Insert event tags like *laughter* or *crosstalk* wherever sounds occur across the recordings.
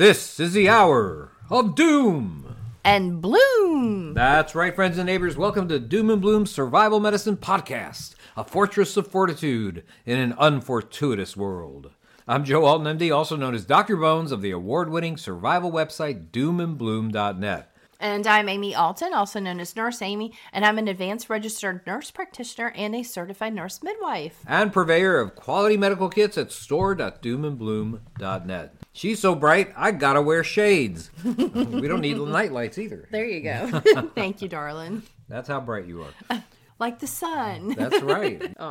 This is the hour of doom. And bloom. That's right, friends and neighbors. Welcome to Doom and Bloom Survival Medicine Podcast, a fortress of fortitude in an unfortuitous world. I'm Joe Alton, MD, also known as Dr. Bones of the award winning survival website doomandbloom.net. And I'm Amy Alton, also known as Nurse Amy, and I'm an advanced registered nurse practitioner and a certified nurse midwife. And purveyor of quality medical kits at store.doomandbloom.net. She's so bright, I gotta wear shades. *laughs* we don't need night lights either. There you go. *laughs* Thank you, darling. That's how bright you are. *laughs* Like the sun. That's right. *laughs*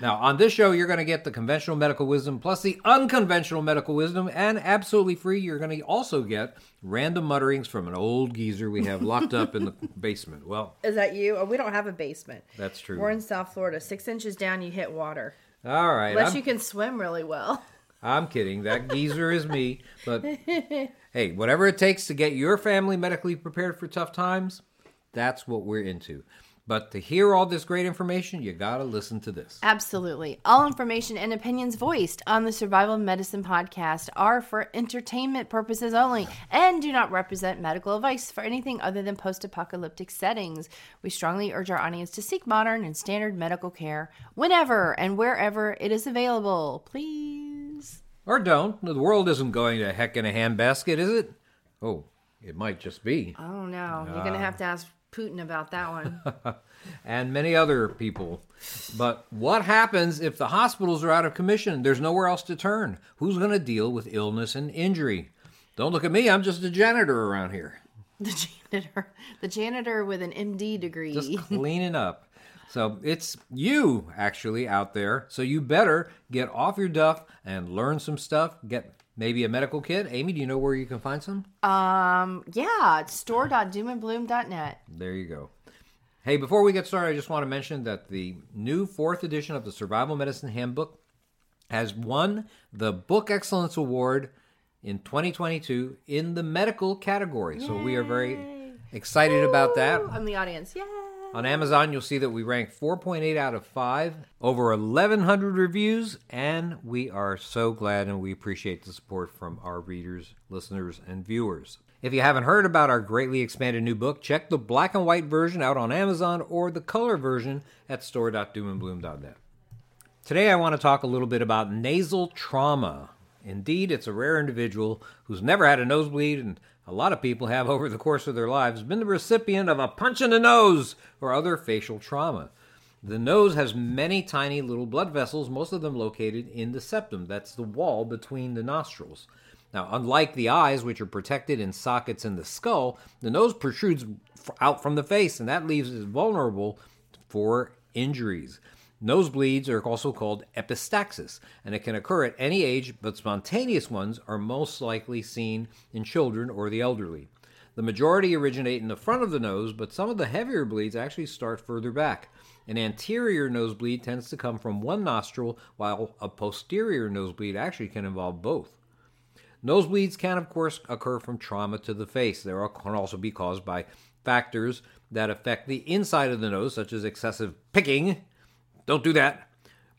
Now, on this show, you're going to get the conventional medical wisdom plus the unconventional medical wisdom, and absolutely free, you're going to also get random mutterings from an old geezer we have locked up in the *laughs* basement. Well, Is that you? Oh, we don't have a basement. that's true. We're in South Florida. Six inches down, you hit water. All right. Unless I'm, you can swim really well. I'm kidding. That *laughs* geezer is me. But hey, whatever it takes to get your family medically prepared for tough times, that's what we're into. But to hear all this great information, you got to listen to this. Absolutely. All information and opinions voiced on the Survival Medicine podcast are for entertainment purposes only and do not represent medical advice for anything other than post apocalyptic settings. We strongly urge our audience to seek modern and standard medical care whenever and wherever it is available. Please. Or don't. The world isn't going to heck in a handbasket, is it? Oh, it might just be. Oh no, you're going to uh, have to ask Putin about that one. *laughs* and many other people. But what happens if the hospitals are out of commission? There's nowhere else to turn. Who's going to deal with illness and injury? Don't look at me, I'm just a janitor around here. *laughs* the janitor, the janitor with an MD degree. Just *laughs* cleaning up. So it's you actually out there. So you better get off your duff and learn some stuff. Get maybe a medical kit. Amy, do you know where you can find some? Um, yeah, it's store.doomandbloom.net. There you go. Hey, before we get started, I just want to mention that the new fourth edition of the Survival Medicine Handbook has won the Book Excellence Award in 2022 in the medical category. So we are very excited about that. I'm the audience. Yay! On Amazon, you'll see that we rank 4.8 out of 5, over 1,100 reviews, and we are so glad and we appreciate the support from our readers, listeners, and viewers. If you haven't heard about our greatly expanded new book, check the black and white version out on Amazon or the color version at store.doomandbloom.net. Today, I want to talk a little bit about nasal trauma. Indeed, it's a rare individual who's never had a nosebleed, and a lot of people have, over the course of their lives, been the recipient of a punch in the nose or other facial trauma. The nose has many tiny little blood vessels, most of them located in the septum. That's the wall between the nostrils. Now, unlike the eyes, which are protected in sockets in the skull, the nose protrudes out from the face, and that leaves it vulnerable for injuries. Nosebleeds are also called epistaxis, and it can occur at any age, but spontaneous ones are most likely seen in children or the elderly. The majority originate in the front of the nose, but some of the heavier bleeds actually start further back. An anterior nosebleed tends to come from one nostril, while a posterior nosebleed actually can involve both. Nosebleeds can, of course, occur from trauma to the face. They can also be caused by factors that affect the inside of the nose, such as excessive picking. Don't do that.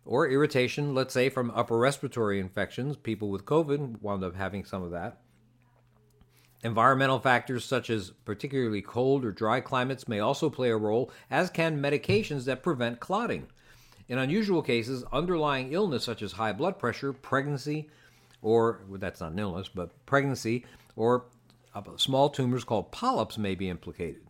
Or irritation, let's say from upper respiratory infections. People with COVID wound up having some of that. Environmental factors such as particularly cold or dry climates may also play a role, as can medications that prevent clotting. In unusual cases, underlying illness such as high blood pressure, pregnancy, or well, that's not an illness, but pregnancy or uh, small tumors called polyps may be implicated.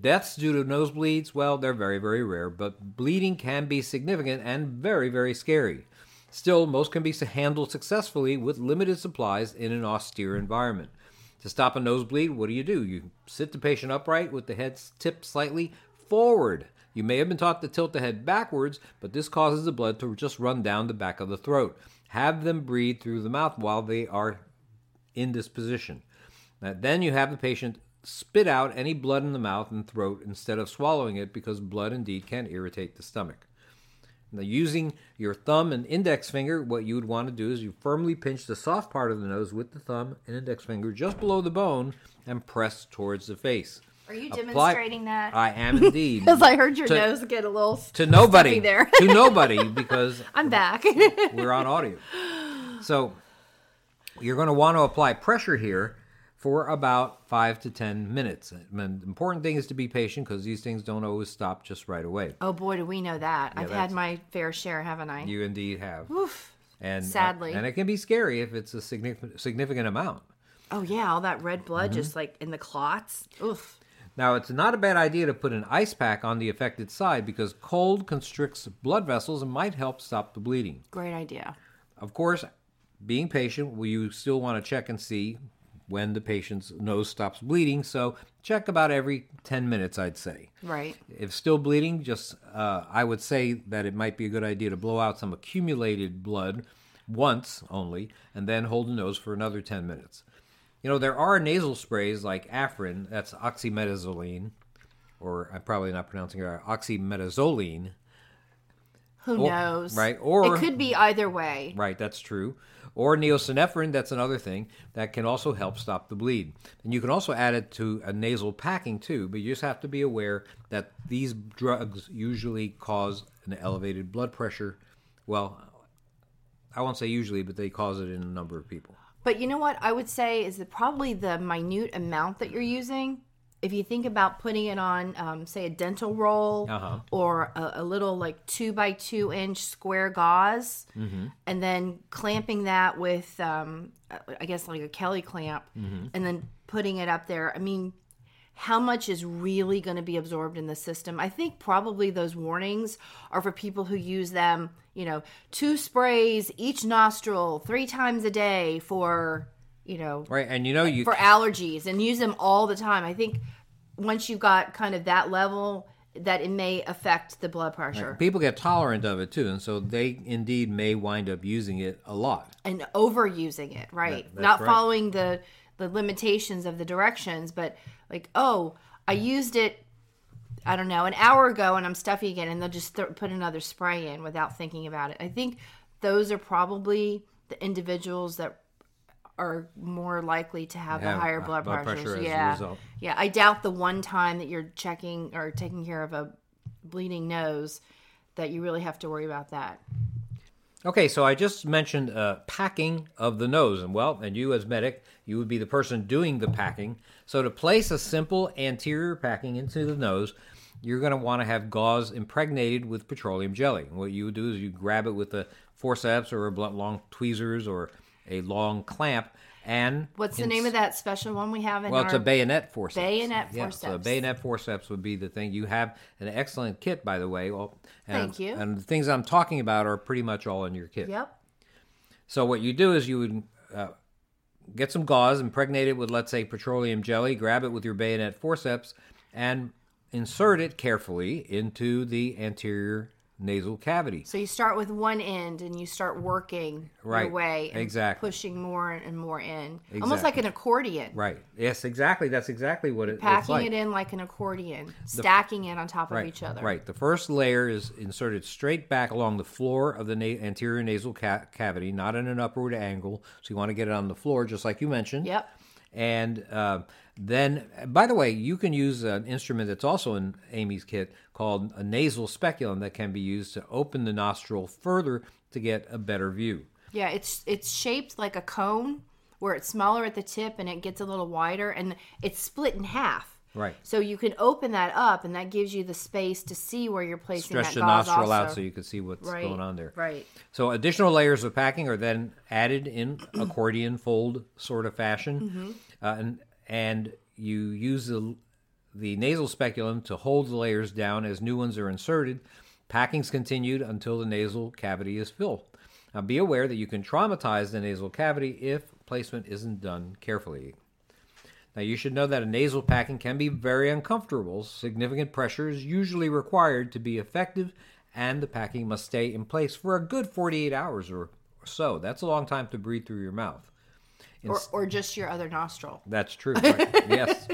Deaths due to nosebleeds, well, they're very, very rare, but bleeding can be significant and very, very scary. Still, most can be handled successfully with limited supplies in an austere environment. To stop a nosebleed, what do you do? You sit the patient upright with the head tipped slightly forward. You may have been taught to tilt the head backwards, but this causes the blood to just run down the back of the throat. Have them breathe through the mouth while they are in this position. Now, then you have the patient spit out any blood in the mouth and throat instead of swallowing it because blood indeed can irritate the stomach. Now, using your thumb and index finger, what you would want to do is you firmly pinch the soft part of the nose with the thumb and index finger just below the bone and press towards the face. Are you Apply- demonstrating that? I am *laughs* indeed. Because I heard your To- nose get a little to nobody. there. to nobody because *laughs* I'm back. we're on audio. So, You're going to want to apply pressure here for about five to ten minutes. And the important thing is to be patient because these things don't always stop just right away. Oh boy, do we know that. I've had my fair share, haven't I? You indeed have. Oof. And uh, Sadly. and it can be scary if it's a significant significant amount. Oh yeah, all that red blood Mm-hmm. just like in the clots. Oof. Now, it's not a bad idea to put an ice pack on the affected side because cold constricts blood vessels and might help stop the bleeding. Great idea. Of course, being patient, well, you still want to check and see when the patient's nose stops bleeding. So check about every 10 minutes, I'd say. Right. If still bleeding, just uh, I would say that it might be a good idea to blow out some accumulated blood once only, and then hold the nose for another 10 minutes. You know, there are nasal sprays like Afrin, that's oxymetazoline, or I'm probably not pronouncing it right, oxymetazoline. Who knows? right, or- it could be either way. Right, that's true. Or Neo-Synephrine, that's another thing that can also help stop the bleed. And you can also add it to a nasal packing too, but you just have to be aware that these drugs usually cause an elevated blood pressure. Well, I won't say usually, but they cause it in a number of people. But you know what I would say is that probably the minute amount that you're using. If you think about putting it on, um, say, a dental roll Uh-huh. or a, a little like two by two inch square gauze, Mm-hmm. and then clamping that with, um, I guess, like a Kelly clamp, Mm-hmm. and then putting it up there. I mean, how much is really going to be absorbed in the system. I think probably those warnings are for people who use them, you know, two sprays each nostril three times a day for, you know, Right, and you know you for allergies and use them all the time. I think once you got kind of that level, that it may affect the blood pressure people get tolerant of it too, and so they indeed may wind up using it a lot. and overusing it, right? That- Not right. following the the limitations of the directions, but like, oh, I used it. I don't know, an hour ago, and I'm stuffy again, and they'll just th- put another spray in without thinking about it. I think those are probably the individuals that are more likely to have, Have the higher blood, blood pressure as a yeah, result. yeah. I doubt the one time that you're checking or taking care of a bleeding nose that you really have to worry about that. Okay, so I just mentioned uh, packing of the nose, and well, and you as medic, you would be the person doing the packing. So to place a simple anterior packing into the nose, you're going to want to have gauze impregnated with petroleum jelly. And what you would do is you grab it with a forceps or a blunt long tweezers or a long clamp, and What's the name of that special one we have in Well, it's a bayonet forceps. Bayonet Yeah, so a forceps. bayonet forceps would be the thing. You have an excellent kit, by the way. Well, and, Thank you. And the things I'm talking about are pretty much all in your kit. Yep. So what you do is you would uh, get some gauze, impregnate it with, let's say, petroleum jelly, grab it with your bayonet forceps, and insert it carefully into the anterior nasal cavity. So you start with one end and you start working your Right. way and Exactly. pushing more and more in. Almost like an accordion. Right. Yes, exactly. That's exactly what it, it's Packing like. it in like an accordion, stacking it on top right, of each other. Right. The first layer is inserted straight back along the floor of the na- anterior nasal ca- cavity, not in an upward angle. So you want to get it on the floor, just like you mentioned. Yep. And uh, then, by the way, you can use an instrument that's also in Amy's kit called a nasal speculum that can be used to open the nostril further to get a better view. Yeah, it's it's shaped like a cone where it's smaller at the tip and it gets a little wider and it's split in half. Right. So you can open that up and that gives you the space to see where you're placing Stretch that the gauze nostril out so you can see what's right. going on there. Right. So additional layers of packing are then added in accordion fold sort of fashion, uh, and and you use the the nasal speculum to hold the layers down as new ones are inserted. Packing's continued until the nasal cavity is filled. Now be aware that you can traumatize the nasal cavity if placement isn't done carefully. Now, you should know that a nasal packing can be very uncomfortable. Significant pressure is usually required to be effective, and the packing must stay in place for a good 48 hours or so. That's a long time to breathe through your mouth. In Or, or just your other nostril. that's true. *laughs* right? yes,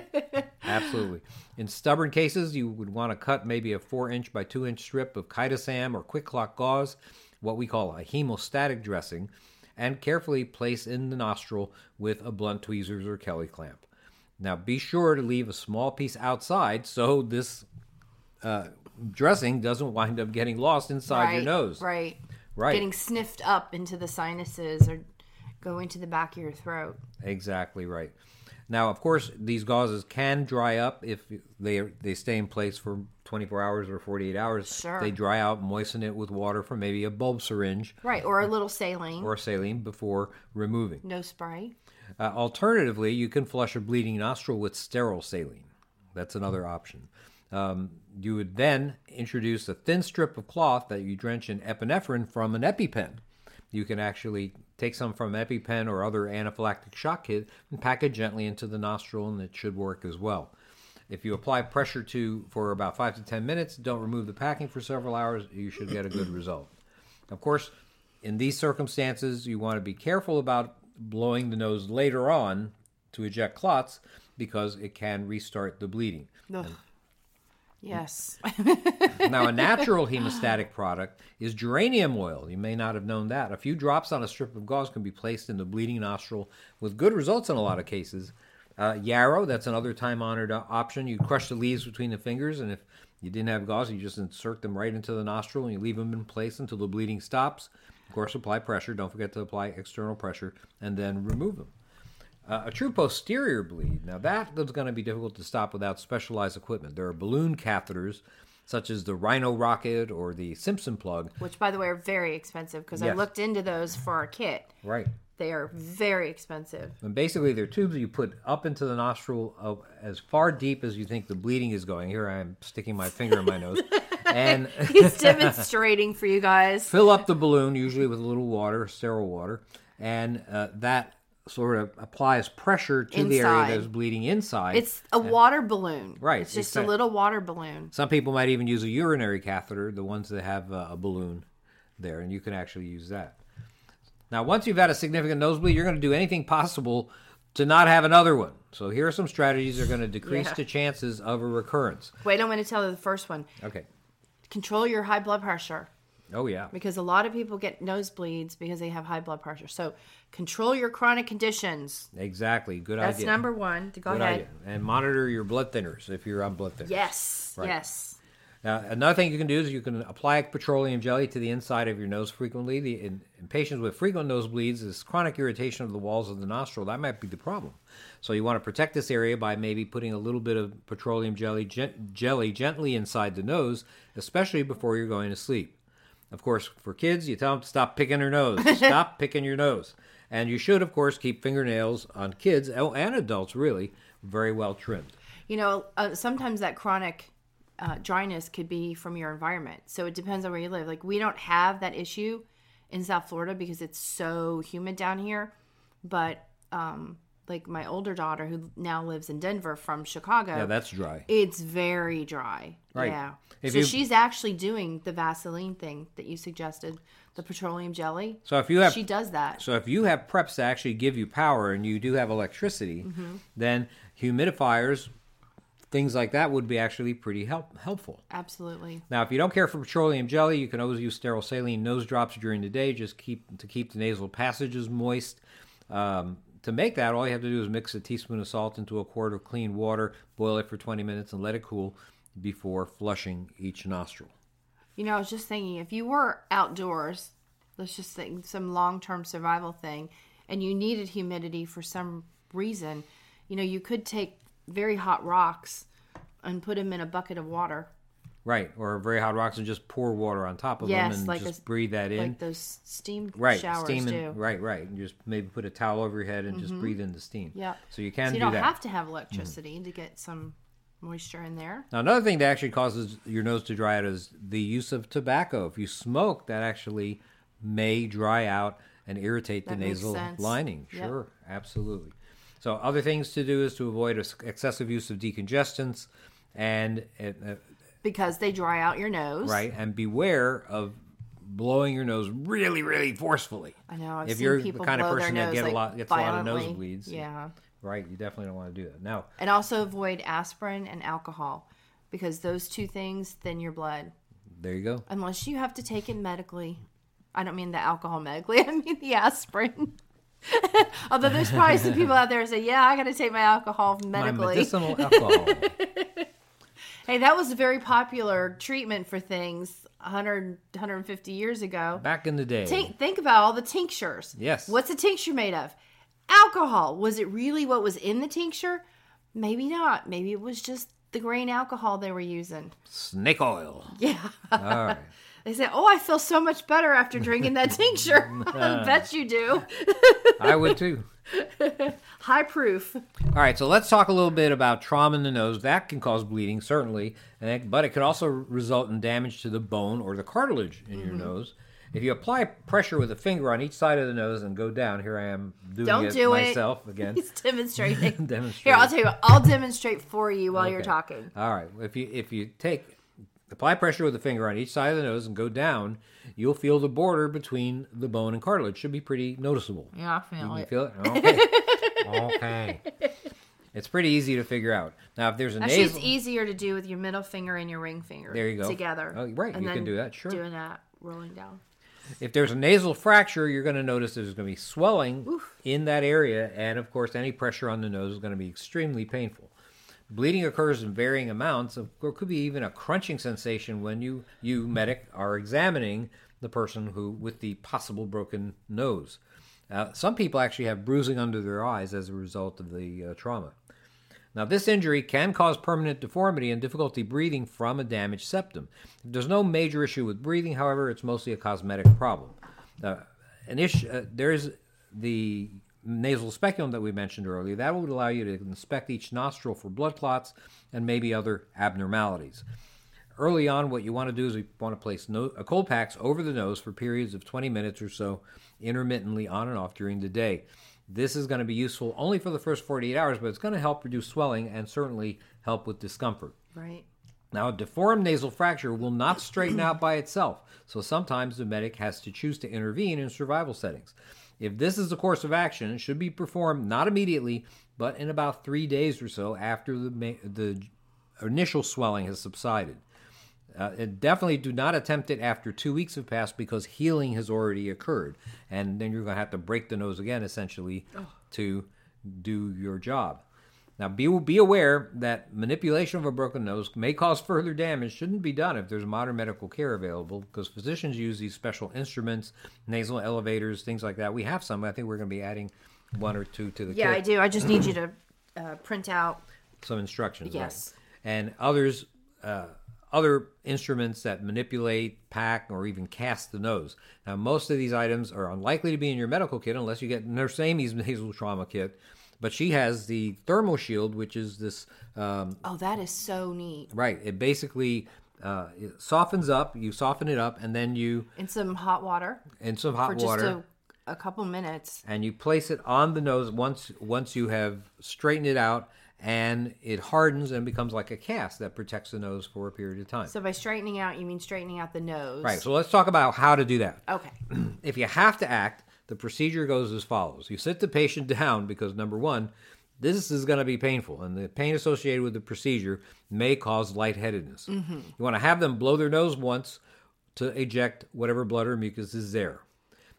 absolutely. In stubborn cases, you would want to cut maybe a four inch by two inch strip of chitosan or QuikClot gauze, what we call a hemostatic dressing, and carefully place in the nostril with a blunt tweezers or Kelly clamp. Now, be sure to leave a small piece outside so this uh, dressing doesn't wind up getting lost inside right. your nose. Right. Right. Getting sniffed up into the sinuses or go into the back of your throat. Exactly right. Now, of course, these gauzes can dry up if they they stay in place for 24 hours or 48 hours. Sure. They dry out, moisten it with water from maybe a bulb syringe Right, or a little saline. or saline before removing. no spray. Uh, alternatively, you can flush a bleeding nostril with sterile saline. That's another option. Um, you would then introduce a thin strip of cloth that you drench in epinephrine from an EpiPen. You can actually take some from EpiPen or other anaphylactic shock kit and pack it gently into the nostril, and it should work as well. If you apply pressure to for about five to ten minutes, don't remove the packing for several hours, you should get a good result. Of course, in these circumstances, you want to be careful about blowing the nose later on to eject clots because it can restart the bleeding. Yes. *laughs* now, a natural hemostatic product is geranium oil. You may not have known that. A few drops on a strip of gauze can be placed in the bleeding nostril with good results in a lot of cases. Uh, yarrow, that's another time honored option. You crush the leaves between the fingers, and if you didn't have gauze, you just insert them right into the nostril and you leave them in place until the bleeding stops. Of course, apply pressure. Don't forget to apply external pressure and then remove them. Uh, a true posterior bleed. Now, that is going to be difficult to stop without specialized equipment. There are balloon catheters, such as the Rhino Rocket or the Simpson plug. Which, by the way, are very expensive because I looked into those for our kit. Right. They are very expensive. And basically, they're tubes you put up into the nostril of as far deep as you think the bleeding is going. Here I am sticking my finger in my nose. *laughs* And He's *laughs* demonstrating for you guys. fill up the balloon, usually with a little water, sterile water, and uh, that sort of applies pressure to the area that is bleeding inside. It's a water balloon. Right, It's just a little water balloon. Some people might even use a urinary catheter, the ones that have uh, a balloon there, and you can actually use that. Now, once you've had a significant nosebleed, you're going to do anything possible to not have another one. So, here are some strategies that are going to decrease Yeah. the chances of a recurrence. Wait, I'm going to tell you the first one. Okay. Control your high blood pressure Oh, yeah. because a lot of people get nosebleeds because they have high blood pressure. So, control your chronic conditions. Exactly. Good That's idea. That's number one. Go Good ahead. idea. And monitor your blood thinners if you're on blood thinners. Yes. Right. Yes. Now, another thing you can do is you can apply petroleum jelly to the inside of your nose frequently. The, in, in patients with frequent nosebleeds, this chronic irritation of the walls of the nostril, that might be the problem. So you want to protect this area by maybe putting a little bit of petroleum jelly, gen- jelly gently inside the nose, especially before you're going to sleep. Of course, for kids, you tell them to stop picking their nose. *laughs* stop picking your nose. And you should, of course, keep fingernails on kids oh, and adults, really, very well trimmed. You know, uh, sometimes that chronic uh, dryness could be from your environment. So it depends on where you live. Like we don't have that issue in South Florida because it's so humid down here. But um, like my older daughter, who now lives in Denver from Chicago, Yeah, that's dry. it's very dry. Right. Yeah. If so you- she's actually doing the Vaseline thing that you suggested, the petroleum jelly. So if you have She does that. So if you have preps to actually give you power and you do have electricity, Mm-hmm. then humidifiers, things like that would be actually pretty help, helpful. Absolutely. Now, if you don't care for petroleum jelly, you can always use sterile saline nose drops during the day, just keep to keep the nasal passages moist. Um, to make that, all you have to do is mix a teaspoon of salt into a quart of clean water, boil it for 20 minutes, and let it cool before flushing each nostril. You know, I was just thinking if you were outdoors, let's just think some long term survival thing, and you needed humidity for some reason, you know, you could take very hot rocks and put them in a bucket of water, Right, or very hot rocks and just pour water on top of Yes, them and like just a- breathe that in. like those steam right showers steam do. right right and just maybe put a towel over your head and just breathe in the steam Yeah. so you can do that. so you do don't that have to have electricity to get some moisture in there. now another thing that actually causes your nose to dry out is the use of tobacco if you smoke that actually may dry out and irritate That the nasal sense. lining Yep. sure absolutely so other things to do is to avoid excessive use of decongestants and uh, Because they dry out your nose. right and beware of blowing your nose really really forcefully I know. I've if you're the kind of person that get a lot gets a lot of violently. nosebleeds Yeah. right you definitely don't want to do that now And also avoid aspirin and alcohol because those two things thin your blood. there you go Unless you have to take it medically. I don't mean the alcohol medically, *laughs* I mean the aspirin. *laughs* Although there's probably some people out there who say, Yeah, I got to take my alcohol medically." my medicinal alcohol *laughs* Hey, that was a very popular treatment for things 100, 150 years ago. Back in the day. Tink, think about all the tinctures. Yes. What's a tincture made of? Alcohol. Was it really what was in the tincture? Maybe not. Maybe it was just the grain alcohol they were using. Snake oil. Yeah. All right. *laughs* They said, "Oh, I feel so much better after drinking that *laughs* tincture." *laughs* I bet you do. I would too. High proof. All right, so let's talk a little bit about trauma in the nose. That can cause bleeding, certainly, it, but it could also result in damage to the bone or the cartilage in Mm-hmm. your nose. If you apply pressure with a finger on each side of the nose and go down, here I am doing Don't it do it. myself *laughs* again. He's demonstrating. Demonstrating. *laughs* Here, I'll tell you what. I'll demonstrate for you while you're talking. All right. If you if you take apply pressure with a finger on each side of the nose and go down, you'll feel the border between the bone and cartilage. Should be pretty noticeable. Yeah, I feel You it. feel it? *laughs* Okay. okay. It's pretty easy to figure out. Now, if there's a Actually, nasal, it's easier to do with your middle finger and your ring finger. There you go. Together. Oh, right, And you can do that, sure. Doing that, rolling down. if there's a nasal fracture, you're going to notice there's going to be swelling in that area, and of course, any pressure on the nose is going to be extremely painful. Bleeding occurs in varying amounts. There could be even a crunching sensation when you, you medic, are examining the person who with the possible broken nose. Uh, some people actually have bruising under their eyes as a result of the uh, trauma. Now, this injury can cause permanent deformity and difficulty breathing from a damaged septum. There's no major issue with breathing, however, it's mostly a cosmetic problem. Uh, an issue, uh, there's the nasal speculum that we mentioned earlier. That would allow you to inspect each nostril for blood clots and maybe other abnormalities. Early on, what you want to do is you want to place no, uh, cold packs over the nose for periods of 20 minutes or so, intermittently on and off during the day. This is going to be useful only for the first 48 hours, but it's going to help reduce swelling and certainly help with discomfort. Right. Now, a deformed nasal fracture will not straighten out by itself, so sometimes the medic has to choose to intervene in survival settings. If this is the course of action, it should be performed not immediately, but in about three days or so after the, the initial swelling has subsided. Uh, and definitely do not attempt it after two weeks have passed because healing has already occurred. And then you're going to have to break the nose again, essentially, to do your job. Now, be, be aware that manipulation of a broken nose may cause further damage. Shouldn't be done if there's modern medical care available because physicians use these special instruments, nasal elevators, things like that. We have some. I think we're going to be adding one or two to the Yeah, kit I do. I just need you to uh, print out. some instructions. Yes. Right? And others, uh, other instruments that manipulate, pack, or even cast the nose. Now, most of these items are unlikely to be in your medical kit unless you get Nurse Amy's *laughs* nasal trauma kit. But she has the thermal shield, which is this um, Oh, that is so neat. right. It basically uh, it softens up. You soften it up, and then you In some hot water in some hot just water. a, a couple minutes. and you place it on the nose once once you have straightened it out and it hardens and becomes like a cast that protects the nose for a period of time. So by straightening out, you mean straightening out the nose. right. So let's talk about how to do that. Okay. *clears throat* If you have to act, the procedure goes as follows. You sit the patient down because number 1, this is going to be painful and the pain associated with the procedure may cause lightheadedness. Mm-hmm. You want to have them blow their nose once to eject whatever blood or mucus is there.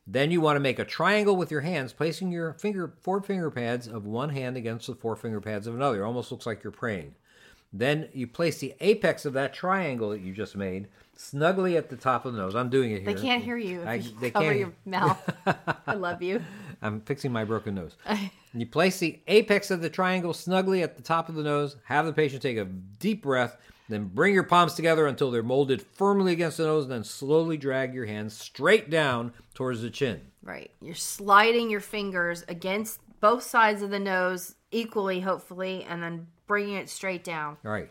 Then you want to make a triangle with your hands, placing your finger four finger pads of one hand against the four finger pads of another. It almost looks like you're praying. Then you place the apex of that triangle that you just made snugly at the top of the nose. I'm doing it here. They can't hear you I- you they cover can't- your mouth. *laughs* I love you. I'm fixing my broken nose. *laughs* you place the apex of the triangle snugly at the top of the nose. Have the patient take a deep breath. Then bring your palms together until they're molded firmly against the nose. And then slowly drag your hands straight down towards the chin. Right. You're sliding your fingers against both sides of the nose equally, hopefully, and then bringing it straight down. All right.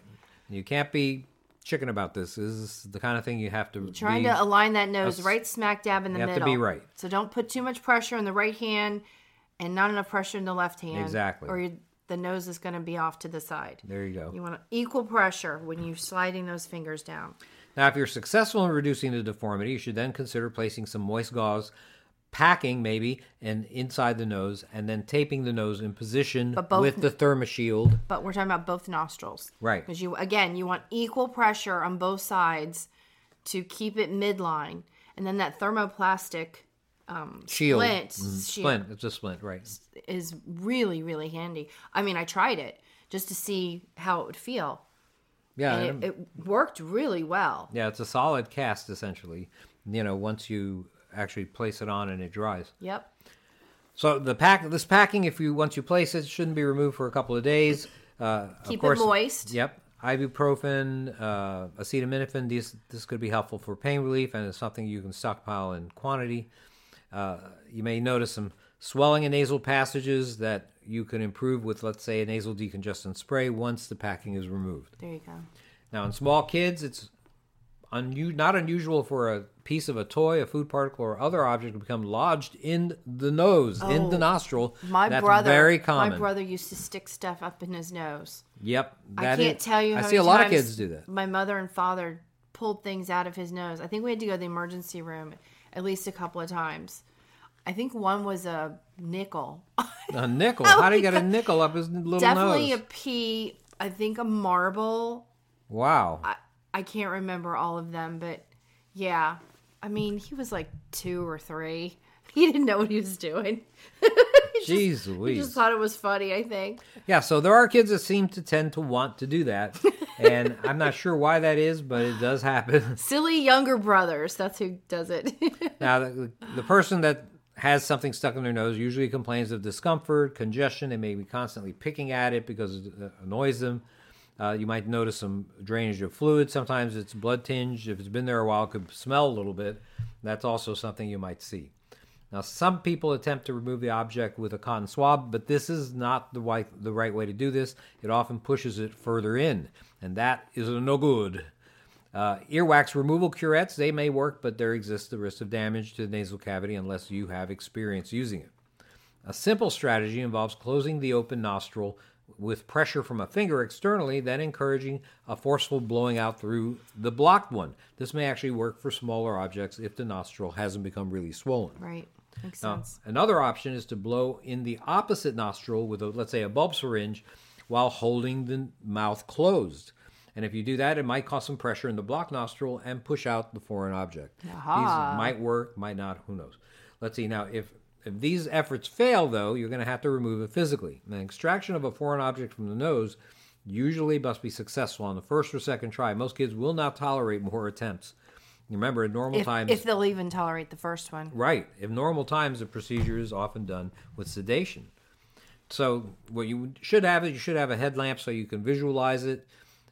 You can't be chicken about this. This is the kind of thing you have to Trying be, to align that nose right smack dab in the you have to middle. be right. So don't put too much pressure in the right hand and not enough pressure in the left hand. Exactly. Or you, the nose is going to be off to the side. There you go. You want equal pressure when you're sliding those fingers down. Now, if you're successful in reducing the deformity, you should then consider placing some moist gauze, packing maybe, and inside the nose, and then taping the nose in position But both- with the thermoshield. But we're talking about both nostrils. Right. Because you again, you want equal pressure on both sides to keep it midline, and then that thermoplastic um, Shield. splint, Mhm. shield Splint. It's a splint, right. is really really handy. I mean, I tried it just to see how it would feel, Yeah, and it, it worked really well. Yeah, it's a solid cast essentially. You know, once you actually place it on and it dries. Yep. So the pack, this packing, if you once you place it, shouldn't be removed for a couple of days. Uh, of Keep course- it moist. Yep. Ibuprofen, uh, acetaminophen. These this could be helpful for pain relief, and it's something you can stockpile in quantity. Uh, you may notice some swelling in nasal passages that you can improve with, let's say, a nasal decongestant spray once the packing is removed. There you go. Now, in small kids, it's unu- not unusual for a piece of a toy, a food particle, or other object to become lodged in the nose, in the oh, nostril. Oh, My That's brother, very common. my brother used to stick stuff up in his nose. Yep, I can't is- tell you. How I see a lot of kids do that. My mother and father pulled things out of his nose. I think we had to go to the emergency room at least a couple of times. I think one was a nickel. A *laughs* nickel. Oh how do you get a nickel up his little Definitely nose? Definitely a pea. I think a marble. wow. I, I can't remember all of them, but yeah. I mean, he was like two or three. *laughs* He didn't know what he was doing. *laughs* Jeez He Louise. just thought it was funny, I think. Yeah, so there are kids that seem to tend to want to do that. *laughs* and I'm not sure why that is, but it does happen. Silly younger brothers. That's who does it. Now, the, the person that has something stuck in their nose usually complains of discomfort, congestion. They may be constantly picking at it because it uh, annoys them. Uh, you might notice some drainage of fluid. Sometimes it's blood tinged. If it's been there a while, it could smell a little bit. That's also something you might see. Now, some people attempt to remove the object with a cotton swab, but this is not the right, the right way to do this. It often pushes it further in, and that is no good. Uh, earwax removal curettes, they may work, but there exists the risk of damage to the nasal cavity unless you have experience using it. A simple strategy involves closing the open nostril with pressure from a finger externally, then encouraging a forceful blowing out through the blocked one. This may actually work for smaller objects if the nostril hasn't become really swollen. right. Makes Now, sense. another option is to blow in the opposite nostril with, a, let's say, a bulb syringe while holding the mouth closed. And if you do that, it might cause some pressure in the blocked nostril and push out the foreign object. Aha. These might work, might not, who knows. Let's see. Now, if, if these efforts fail, though, you're going to have to remove it physically. An extraction of a foreign object from the nose usually must be successful on the first or second try. Most kids will not tolerate more attempts. Remember, in normal If, times, if they'll even tolerate the first one. Right. In normal times, the procedure is often done with sedation. So, what you should have is you should have a headlamp so you can visualize it.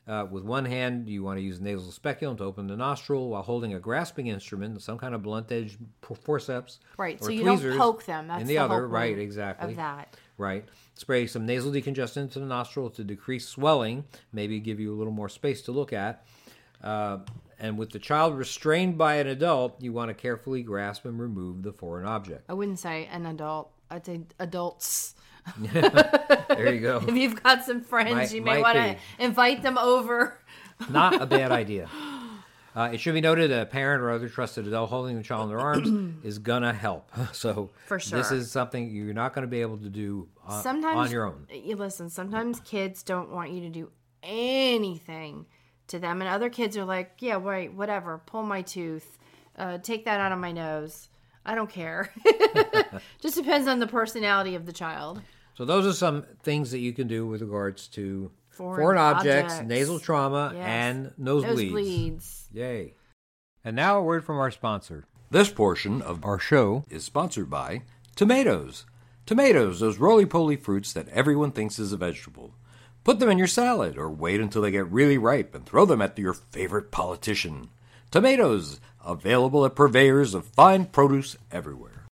Uh, with one hand, you want to use the nasal speculum to open the nostril while holding a grasping instrument, some kind of blunt edge forceps. Right, or so you don't tweezers poke them. That's in the, the other. right, exactly. Of that. Right. Spray some nasal decongestant into the nostril to decrease swelling, maybe give you a little more space to look at. Uh, and with the child restrained by an adult, you want to carefully grasp and remove the foreign object. I wouldn't say an adult. I'd say adults. *laughs* There you go. If you've got some friends, Might- you may want to invite them over. Not a bad *laughs* idea. Uh, it should be noted that a parent or other trusted adult holding the child in their arms *clears throat* is gonna help. *laughs* So For sure, this is something you're not going to be able to do on, Sometimes on your own. You listen. Sometimes kids don't want you to do anything to them, and other kids are like, "Yeah, right, whatever. Pull my tooth. Uh, take that out of my nose. I don't care." *laughs* Just depends on the personality of the child. So those are some things that you can do with regards to Foreign foreign, objects, objects. nasal trauma, Yes. and nosebleeds. Nosebleeds. Yay. And now a word from our sponsor. This portion of our show is sponsored by tomatoes. Tomatoes, those roly poly fruits that everyone thinks is a vegetable. Put them in your salad or wait until they get really ripe and throw them at your favorite politician. Tomatoes, available at purveyors of fine produce everywhere.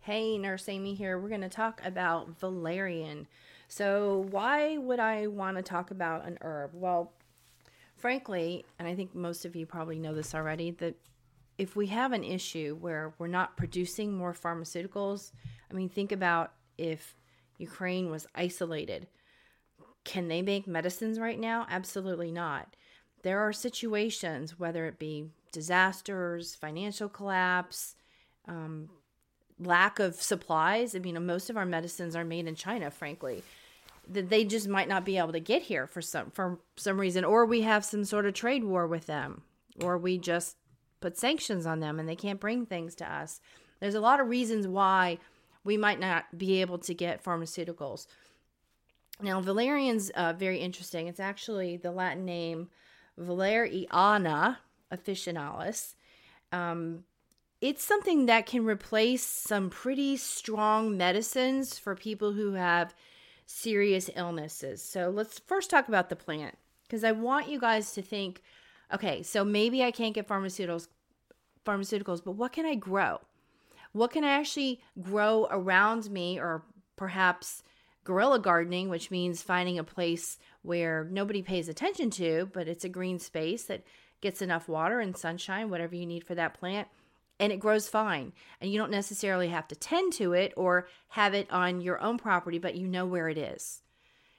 Hey, Nurse Amy here. We're going to talk about valerian. So, why would I want to talk about an herb? Well, frankly, and I think most of you probably know this already, that if we have an issue where we're not producing more pharmaceuticals, I mean, think about if Ukraine was isolated. Can they make medicines right now? Absolutely not. There are situations, whether it be disasters, financial collapse, lack of supplies. I mean, most of our medicines are made in China, frankly. That they just might not be able to get here for some for some reason, or we have some sort of trade war with them, or we just put sanctions on them and they can't bring things to us. There's a lot of reasons why we might not be able to get pharmaceuticals. Now, valerian's uh, very interesting. It's actually the Latin name Valeriana officinalis. Um, it's something that can replace some pretty strong medicines for people who have serious illnesses. So let's first talk about the plant because I want you guys to think okay, so maybe I can't get pharmaceuticals pharmaceuticals, but what can I grow? What can I actually grow around me or perhaps guerrilla gardening, which means finding a place where nobody pays attention to, but it's a green space that gets enough water and sunshine, whatever you need for that plant, and it grows fine. And you don't necessarily have to tend to it or have it on your own property, but you know where it is.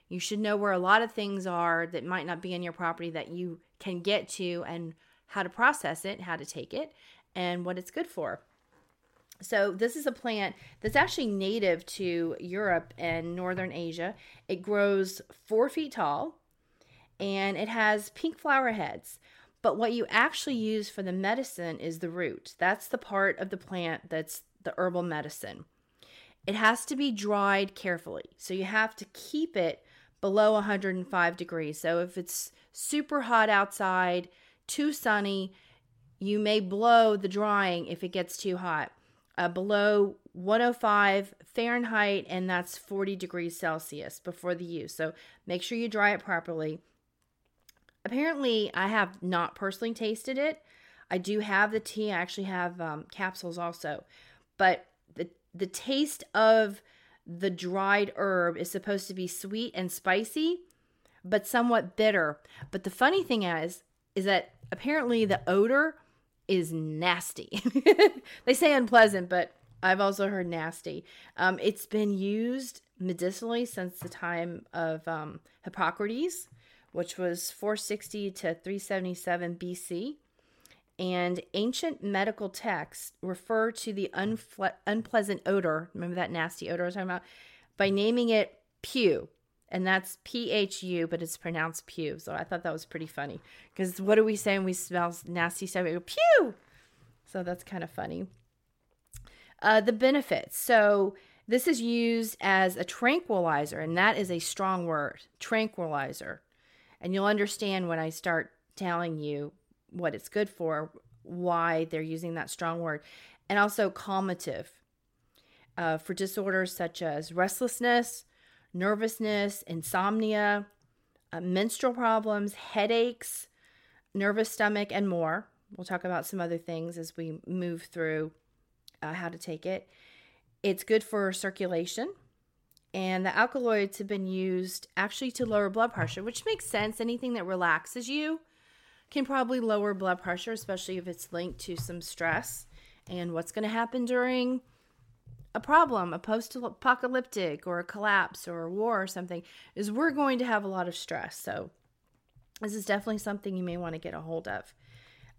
You should know where a lot of things are that might not be in your property that you can get to and how to process it, how to take it, and what it's good for. So, this is a plant that's actually native to Europe and Northern Asia. It grows four feet tall and it has pink flower heads. But what you actually use for the medicine is the root. That's the part of the plant that's the herbal medicine. It has to be dried carefully. So you have to keep it below 105 degrees. So if it's super hot outside, too sunny, you may blow the drying if it gets too hot. Uh, below 105 Fahrenheit, and that's 40 degrees Celsius before the use. So make sure you dry it properly. Apparently, I have not personally tasted it. I do have the tea. I actually have um, capsules also, but the the taste of the dried herb is supposed to be sweet and spicy, but somewhat bitter. But the funny thing is, is that apparently the odor is nasty. *laughs* they say unpleasant, but I've also heard nasty. Um, it's been used medicinally since the time of um, Hippocrates which was 460 to 377 BC. And ancient medical texts refer to the unfle- unpleasant odor, remember that nasty odor I was talking about, by naming it Phu. And that's P H U, but it's pronounced Pew. So I thought that was pretty funny. Because what do we say when we smell nasty stuff? We go, Pew! So that's kind of funny. Uh, the benefits. So this is used as a tranquilizer, and that is a strong word tranquilizer. And you'll understand when I start telling you what it's good for, why they're using that strong word. And also calmative uh, for disorders such as restlessness, nervousness, insomnia, uh, menstrual problems, headaches, nervous stomach, and more. We'll talk about some other things as we move through uh, how to take it. It's good for circulation and the alkaloids have been used actually to lower blood pressure, which makes sense. Anything that relaxes you can probably lower blood pressure, especially if it's linked to some stress. And what's going to happen during a problem, a post apocalyptic or a collapse or a war or something, is we're going to have a lot of stress. So, this is definitely something you may want to get a hold of.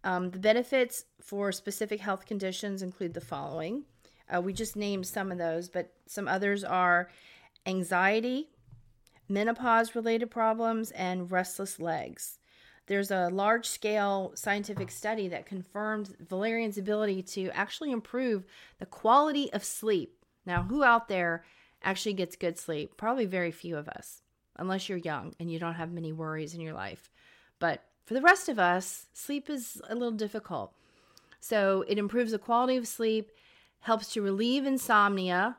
Um, the benefits for specific health conditions include the following. Uh, we just named some of those, but some others are anxiety, menopause related problems, and restless legs. There's a large scale scientific study that confirmed valerian's ability to actually improve the quality of sleep. Now, who out there actually gets good sleep? Probably very few of us, unless you're young and you don't have many worries in your life. But for the rest of us, sleep is a little difficult. So, it improves the quality of sleep, helps to relieve insomnia,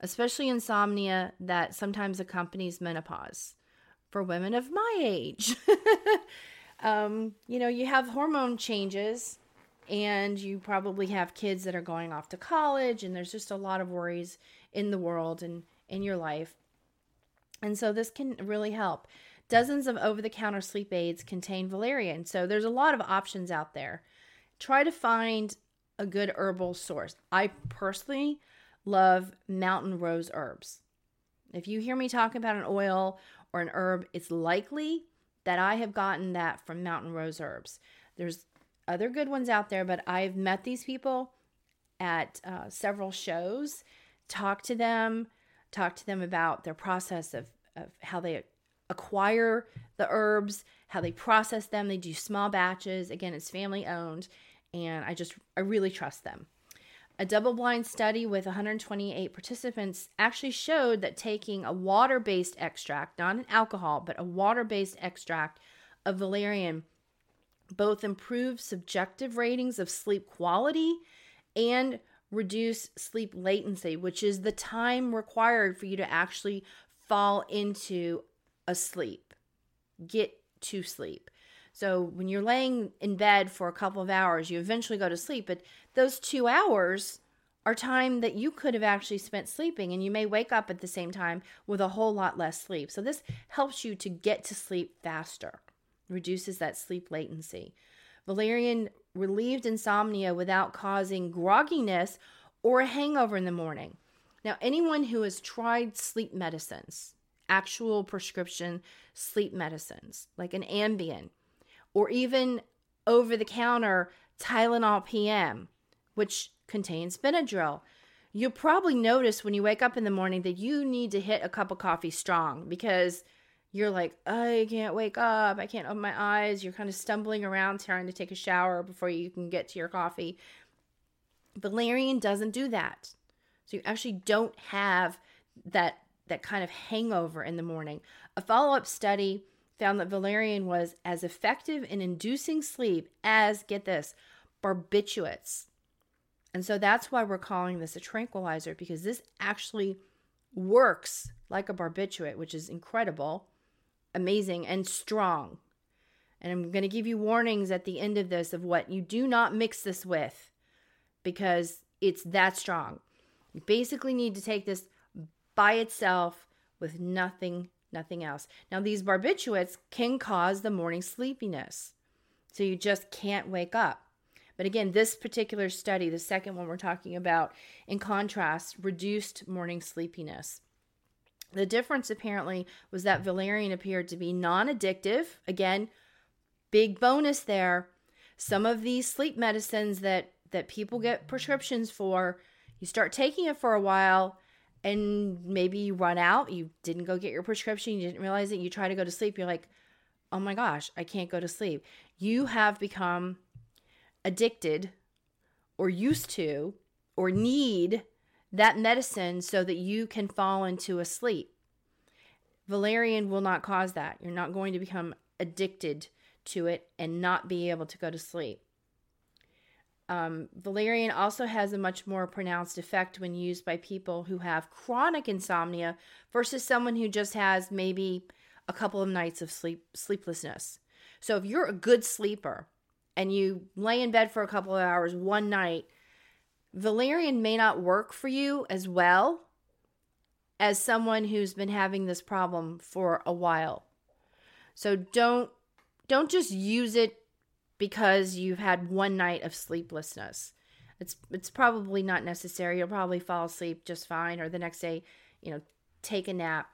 especially insomnia that sometimes accompanies menopause for women of my age. *laughs* um, you know, you have hormone changes and you probably have kids that are going off to college and there's just a lot of worries in the world and in your life. And so this can really help. Dozens of over the counter sleep aids contain valerian. So there's a lot of options out there. Try to find a good herbal source. I personally love mountain rose herbs. If you hear me talking about an oil or an herb, it's likely that I have gotten that from mountain rose herbs. There's other good ones out there, but I've met these people at uh, several shows, talked to them, talked to them about their process of, of how they acquire the herbs, how they process them. They do small batches. Again, it's family owned, and I just, I really trust them. A double blind study with 128 participants actually showed that taking a water based extract, not an alcohol, but a water based extract of valerian, both improved subjective ratings of sleep quality and reduce sleep latency, which is the time required for you to actually fall into a sleep, get to sleep. So when you're laying in bed for a couple of hours, you eventually go to sleep, but those two hours are time that you could have actually spent sleeping, and you may wake up at the same time with a whole lot less sleep. So this helps you to get to sleep faster, reduces that sleep latency. Valerian relieved insomnia without causing grogginess or a hangover in the morning. Now, anyone who has tried sleep medicines, actual prescription sleep medicines like an Ambien, or even over the counter Tylenol PM, which contains Benadryl, you'll probably notice when you wake up in the morning that you need to hit a cup of coffee strong because you're like, I can't wake up. I can't open my eyes. You're kind of stumbling around trying to take a shower before you can get to your coffee. Valerian doesn't do that. So you actually don't have that that kind of hangover in the morning. A follow-up study found that valerian was as effective in inducing sleep as get this, barbiturates. And so that's why we're calling this a tranquilizer because this actually works like a barbiturate, which is incredible, amazing, and strong. And I'm going to give you warnings at the end of this of what you do not mix this with because it's that strong. You basically need to take this by itself with nothing nothing else. Now these barbiturates can cause the morning sleepiness. So you just can't wake up. But again, this particular study, the second one we're talking about, in contrast, reduced morning sleepiness. The difference apparently was that valerian appeared to be non addictive. Again, big bonus there. Some of these sleep medicines that, that people get prescriptions for, you start taking it for a while and maybe you run out, you didn't go get your prescription, you didn't realize it, you try to go to sleep, you're like, oh my gosh, I can't go to sleep. You have become addicted or used to or need that medicine so that you can fall into a sleep. Valerian will not cause that. You're not going to become addicted to it and not be able to go to sleep. Um, valerian also has a much more pronounced effect when used by people who have chronic insomnia versus someone who just has maybe a couple of nights of sleep sleeplessness. So if you're a good sleeper and you lay in bed for a couple of hours one night, valerian may not work for you as well as someone who's been having this problem for a while. So don't don't just use it because you've had one night of sleeplessness. It's it's probably not necessary. You'll probably fall asleep just fine or the next day, you know, take a nap.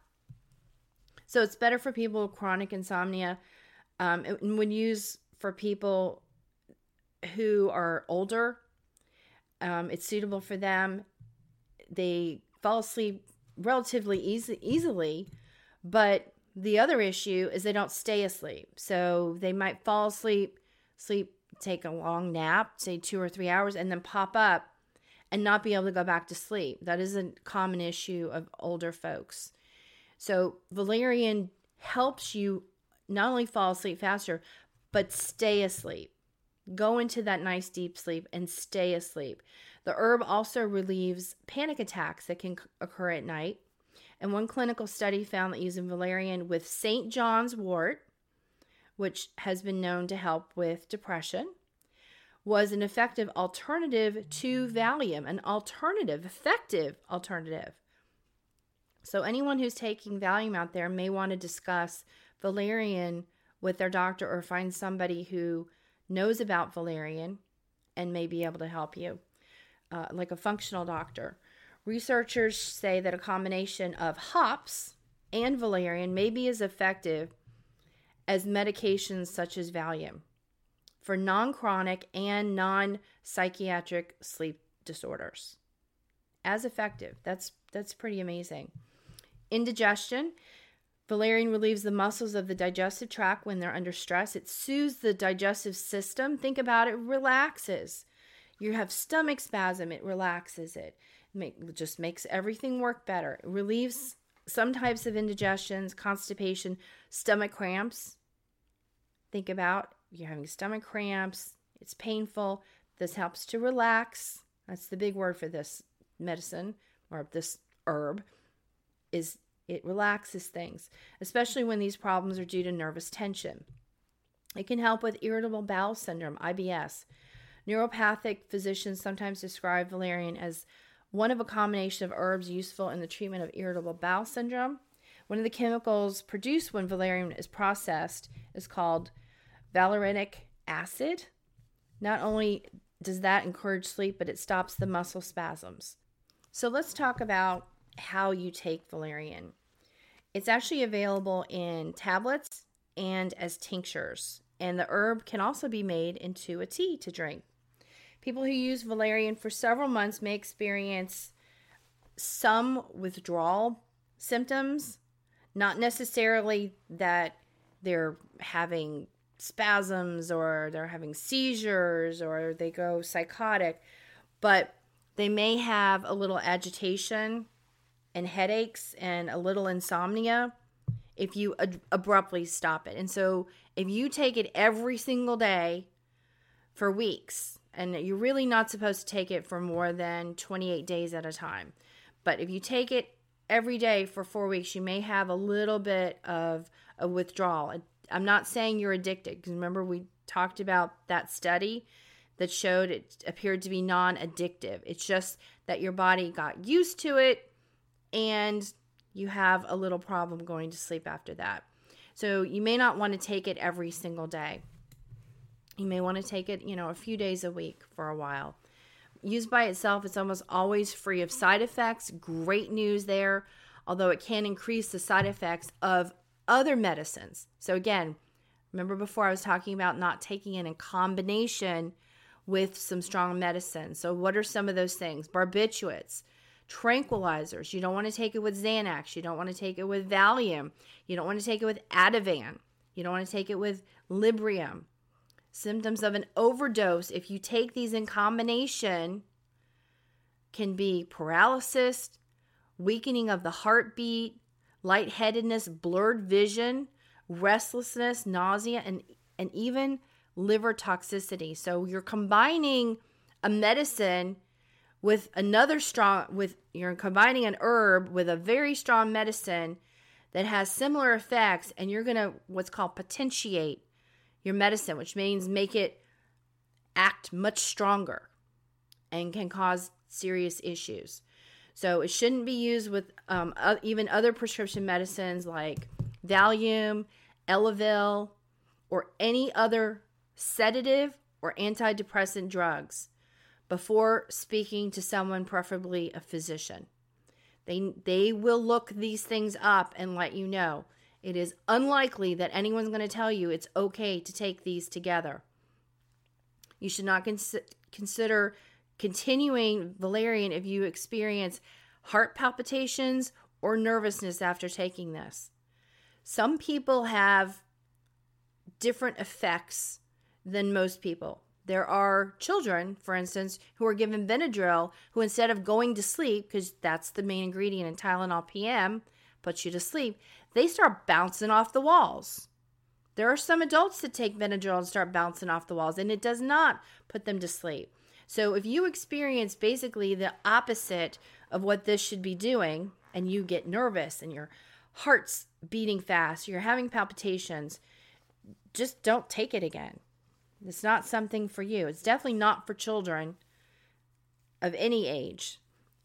So it's better for people with chronic insomnia. Um, and when used for people who are older, um, it's suitable for them. They fall asleep relatively easy, easily, but the other issue is they don't stay asleep. So they might fall asleep, sleep, take a long nap, say two or three hours, and then pop up and not be able to go back to sleep. That is a common issue of older folks. So valerian helps you not only fall asleep faster, but stay asleep. Go into that nice deep sleep and stay asleep. The herb also relieves panic attacks that can occur at night. And one clinical study found that using valerian with St. John's wort, which has been known to help with depression, was an effective alternative to Valium, an alternative, effective alternative. So, anyone who's taking Valium out there may want to discuss valerian with their doctor or find somebody who knows about valerian and may be able to help you, uh, like a functional doctor. Researchers say that a combination of hops and valerian may be as effective as medications such as Valium for non chronic and non psychiatric sleep disorders. As effective. That's that's pretty amazing. Indigestion Valerian relieves the muscles of the digestive tract when they're under stress. It soothes the digestive system. Think about it, relaxes. you have stomach spasm, it relaxes it. Make, just makes everything work better. It relieves some types of indigestions, constipation, stomach cramps. Think about you're having stomach cramps, it's painful. This helps to relax. That's the big word for this medicine or this herb is it relaxes things, especially when these problems are due to nervous tension. It can help with irritable bowel syndrome, IBS. Naturopathic physicians sometimes describe valerian as one of a combination of herbs useful in the treatment of irritable bowel syndrome. One of the chemicals produced when valerian is processed is called valerianic acid. Not only does that encourage sleep, but it stops the muscle spasms. So let's talk about how you take valerian. It's actually available in tablets and as tinctures, and the herb can also be made into a tea to drink. People who use valerian for several months may experience some withdrawal symptoms, not necessarily that they're having spasms or they're having seizures or they go psychotic, but they may have a little agitation and headaches and a little insomnia if you ad- abruptly stop it. And so if you take it every single day for weeks, and you're really not supposed to take it for more than 28 days at a time. But if you take it every day for four weeks, you may have a little bit of a withdrawal. I'm not saying you're addicted because remember, we talked about that study that showed it appeared to be non addictive. It's just that your body got used to it and you have a little problem going to sleep after that. So you may not want to take it every single day. You may want to take it, you know, a few days a week for a while. Used by itself, it's almost always free of side effects. Great news there, although it can increase the side effects of other medicines. So, again, remember before I was talking about not taking it in combination with some strong medicine. So, what are some of those things? Barbiturates, tranquilizers. You don't want to take it with Xanax. You don't want to take it with Valium. You don't want to take it with Ativan. You don't want to take it with Librium. Symptoms of an overdose, if you take these in combination, can be paralysis, weakening of the heartbeat, lightheadedness, blurred vision, restlessness, nausea, and, and even liver toxicity. So you're combining a medicine with another strong with you're combining an herb with a very strong medicine that has similar effects and you're going to what's called potentiate your medicine, which means make it act much stronger and can cause serious issues. So it shouldn't be used with um, uh, even other prescription medicines like Valium, Elavil, or any other sedative or antidepressant drugs before speaking to someone, preferably a physician. They, they will look these things up and let you know. It is unlikely that anyone's going to tell you it's okay to take these together. You should not cons- consider continuing valerian if you experience heart palpitations or nervousness after taking this. Some people have different effects than most people. There are children, for instance, who are given Benadryl, who instead of going to sleep, because that's the main ingredient in Tylenol PM, puts you to sleep, they start bouncing off the walls. There are some adults that take Benadryl and start bouncing off the walls, and it does not put them to sleep. So if you experience basically the opposite of what this should be doing, and you get nervous and your heart's beating fast, you're having palpitations, just don't take it again. It's not something for you. It's definitely not for children of any age.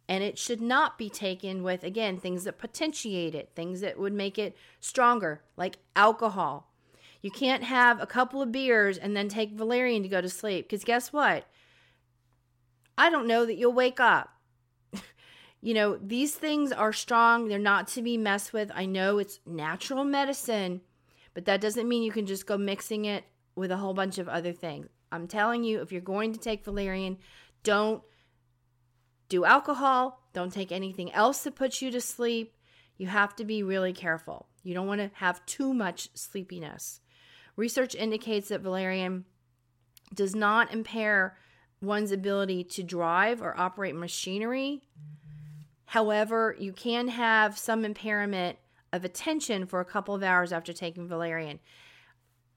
And it should not be taken with, again, things that potentiate it, things that would make it stronger, like alcohol. You can't have a couple of beers and then take valerian to go to sleep. Because guess what? I don't know that you'll wake up. *laughs* you know, these things are strong. They're not to be messed with. I know it's natural medicine, but that doesn't mean you can just go mixing it with a whole bunch of other things. I'm telling you, if you're going to take valerian, don't do alcohol, don't take anything else that puts you to sleep. You have to be really careful. You don't want to have too much sleepiness. Research indicates that valerian does not impair one's ability to drive or operate machinery. However, you can have some impairment of attention for a couple of hours after taking valerian.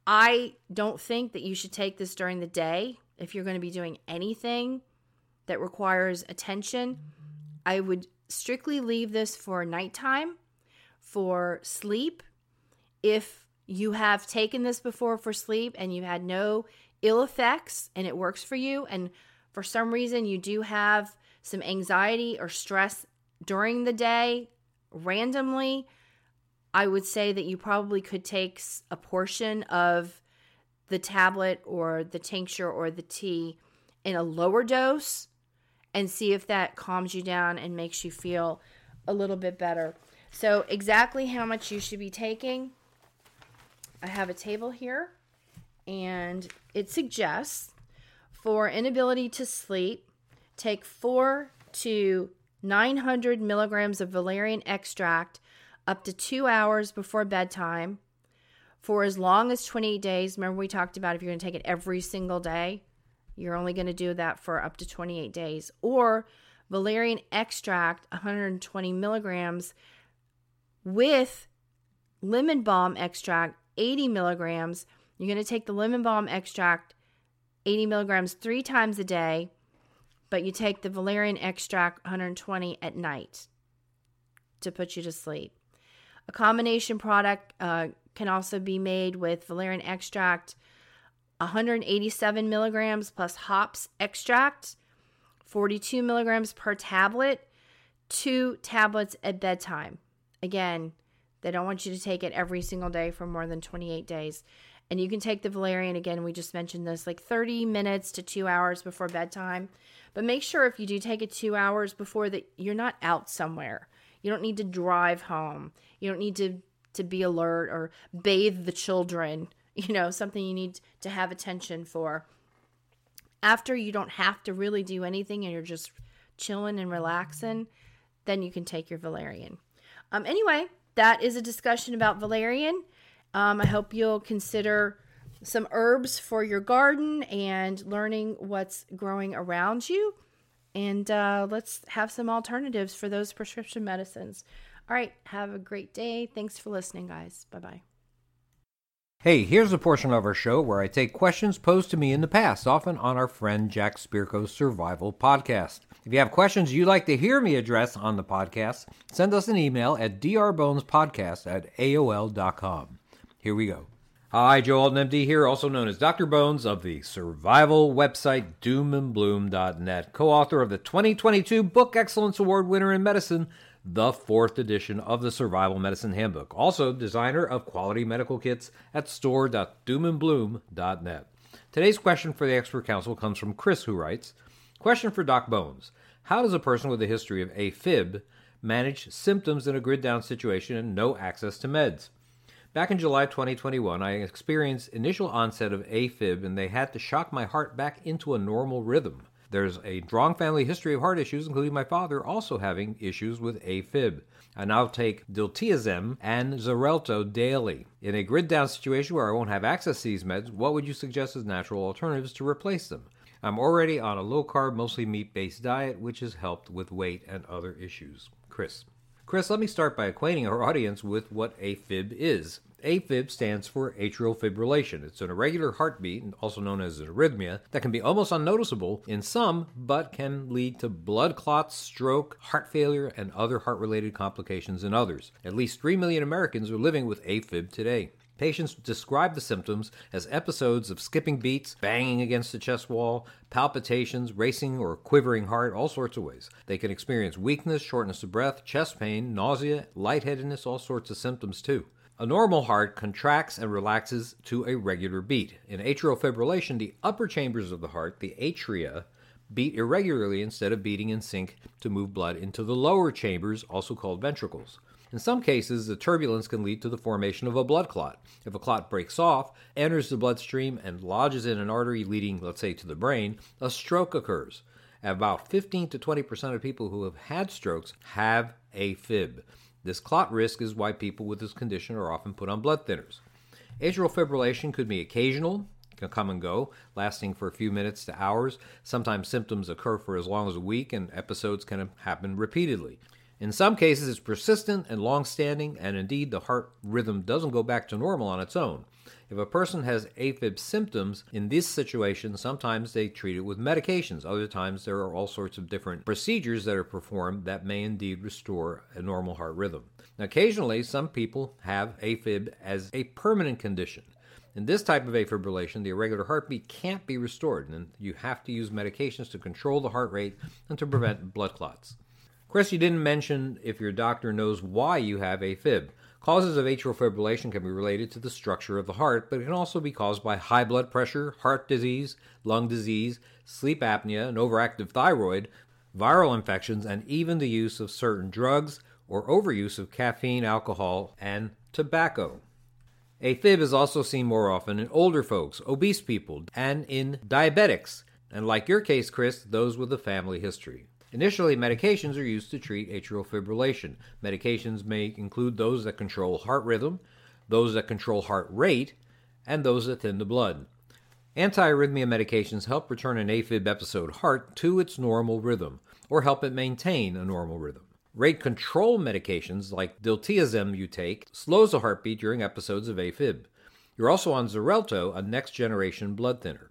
I don't think that you should take this during the day if you're going to be doing anything that requires attention. I would strictly leave this for nighttime, for sleep. If you have taken this before for sleep and you had no ill effects and it works for you, and for some reason you do have some anxiety or stress during the day randomly, I would say that you probably could take a portion of the tablet or the tincture or the tea in a lower dose and see if that calms you down and makes you feel a little bit better. So, exactly how much you should be taking, I have a table here and it suggests for inability to sleep, take four to 900 milligrams of valerian extract up to two hours before bedtime for as long as 28 days. Remember, we talked about if you're going to take it every single day, you're only going to do that for up to 28 days. Or valerian extract, 120 milligrams, with lemon balm extract, 80 milligrams. You're going to take the lemon balm extract, 80 milligrams, three times a day, but you take the valerian extract, 120 at night to put you to sleep. A combination product uh, can also be made with valerian extract, 187 milligrams plus hops extract, 42 milligrams per tablet, two tablets at bedtime. Again, they don't want you to take it every single day for more than 28 days. And you can take the valerian again, we just mentioned this, like 30 minutes to two hours before bedtime. But make sure if you do take it two hours before that you're not out somewhere. You don't need to drive home. You don't need to to be alert or bathe the children. *laughs* You know, something you need to have attention for. After you don't have to really do anything and you're just chilling and relaxing, then you can take your valerian. Um, anyway, that is a discussion about valerian. Um, I hope you'll consider some herbs for your garden and learning what's growing around you. And uh, let's have some alternatives for those prescription medicines. All right, have a great day. Thanks for listening, guys. Bye bye. Hey, here's a portion of our show where I take questions posed to me in the past, often on our friend Jack Spirko's Survival Podcast. If you have questions you'd like to hear me address on the podcast, send us an email at drbonespodcast at aol.com. Here we go. Hi, Joe Alton, MD here, also known as Dr. Bones of the survival website doomandbloom.net, co author of the 2022 Book Excellence Award winner in medicine, the fourth edition of the Survival Medicine Handbook, also designer of quality medical kits at store.doomandbloom.net. Today's question for the expert council comes from Chris, who writes Question for Doc Bones How does a person with a history of AFib manage symptoms in a grid down situation and no access to meds? Back in July 2021, I experienced initial onset of AFib and they had to shock my heart back into a normal rhythm. There's a strong family history of heart issues, including my father also having issues with AFib. I now take diltiazem and Xarelto daily. In a grid down situation where I won't have access to these meds, what would you suggest as natural alternatives to replace them? I'm already on a low carb, mostly meat based diet, which has helped with weight and other issues. Chris. Chris, let me start by acquainting our audience with what AFib is. AFib stands for atrial fibrillation. It's an irregular heartbeat, also known as an arrhythmia, that can be almost unnoticeable in some, but can lead to blood clots, stroke, heart failure, and other heart related complications in others. At least 3 million Americans are living with AFib today. Patients describe the symptoms as episodes of skipping beats, banging against the chest wall, palpitations, racing or quivering heart, all sorts of ways. They can experience weakness, shortness of breath, chest pain, nausea, lightheadedness, all sorts of symptoms too. A normal heart contracts and relaxes to a regular beat. In atrial fibrillation, the upper chambers of the heart, the atria, beat irregularly instead of beating in sync to move blood into the lower chambers, also called ventricles. In some cases, the turbulence can lead to the formation of a blood clot. If a clot breaks off, enters the bloodstream, and lodges in an artery leading, let's say, to the brain, a stroke occurs. About 15 to 20 percent of people who have had strokes have AFib. This clot risk is why people with this condition are often put on blood thinners. Atrial fibrillation could be occasional, can come and go, lasting for a few minutes to hours. Sometimes symptoms occur for as long as a week, and episodes can happen repeatedly. In some cases, it's persistent and long standing, and indeed, the heart rhythm doesn't go back to normal on its own. If a person has AFib symptoms in this situation, sometimes they treat it with medications. Other times, there are all sorts of different procedures that are performed that may indeed restore a normal heart rhythm. Now, occasionally, some people have AFib as a permanent condition. In this type of afibrillation, the irregular heartbeat can't be restored, and you have to use medications to control the heart rate and to prevent blood clots. Chris, you didn't mention if your doctor knows why you have AFib. Causes of atrial fibrillation can be related to the structure of the heart, but it can also be caused by high blood pressure, heart disease, lung disease, sleep apnea, an overactive thyroid, viral infections, and even the use of certain drugs or overuse of caffeine, alcohol, and tobacco. AFib is also seen more often in older folks, obese people, and in diabetics, and like your case, Chris, those with a family history. Initially, medications are used to treat atrial fibrillation. Medications may include those that control heart rhythm, those that control heart rate, and those that thin the blood. Antiarrhythmia medications help return an AFib episode heart to its normal rhythm, or help it maintain a normal rhythm. Rate control medications like diltiazem you take slows the heartbeat during episodes of AFib. You're also on Xarelto, a next generation blood thinner.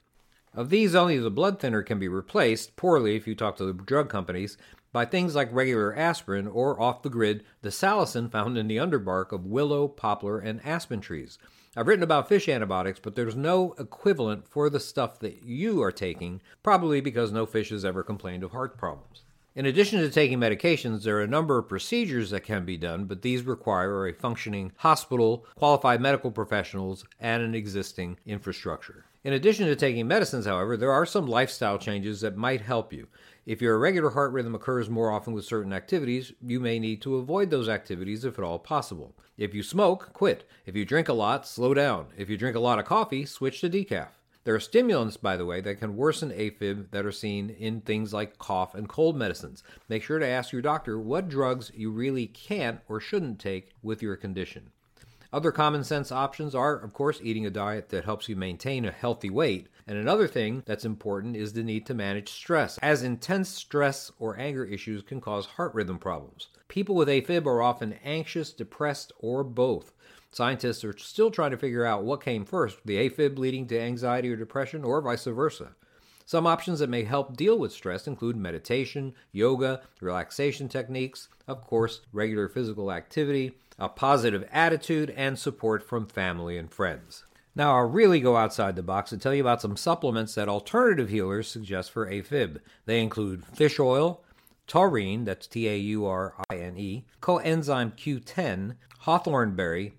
Of these, only the blood thinner can be replaced, poorly if you talk to the drug companies, by things like regular aspirin or off the grid, the salicin found in the underbark of willow, poplar, and aspen trees. I've written about fish antibiotics, but there's no equivalent for the stuff that you are taking, probably because no fish has ever complained of heart problems. In addition to taking medications, there are a number of procedures that can be done, but these require a functioning hospital, qualified medical professionals, and an existing infrastructure. In addition to taking medicines, however, there are some lifestyle changes that might help you. If your irregular heart rhythm occurs more often with certain activities, you may need to avoid those activities if at all possible. If you smoke, quit. If you drink a lot, slow down. If you drink a lot of coffee, switch to decaf. There are stimulants, by the way, that can worsen AFib that are seen in things like cough and cold medicines. Make sure to ask your doctor what drugs you really can't or shouldn't take with your condition. Other common sense options are, of course, eating a diet that helps you maintain a healthy weight. And another thing that's important is the need to manage stress, as intense stress or anger issues can cause heart rhythm problems. People with AFib are often anxious, depressed, or both. Scientists are still trying to figure out what came first the AFib leading to anxiety or depression, or vice versa. Some options that may help deal with stress include meditation, yoga, relaxation techniques, of course, regular physical activity, a positive attitude, and support from family and friends. Now, I'll really go outside the box and tell you about some supplements that alternative healers suggest for AFib. They include fish oil, taurine, that's T A U R I N E, coenzyme Q10, hawthorn berry,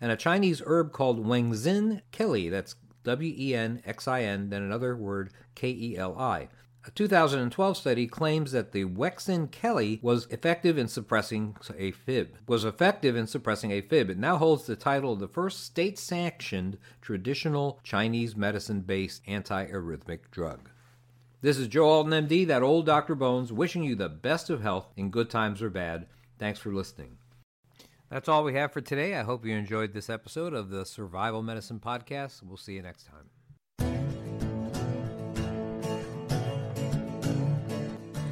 and a Chinese herb called Wenxin Keli, that's W E N X I N, then another word K E L I. A 2012 study claims that the Wenxin Keli was effective in suppressing AFib. Was effective in suppressing AFib. It now holds the title of the first state-sanctioned traditional Chinese medicine-based anti-arrhythmic drug. This is Joe Alton, MD, that old Dr. Bones, wishing you the best of health in good times or bad. Thanks for listening. That's all we have for today. I hope you enjoyed this episode of the Survival Medicine Podcast. We'll see you next time.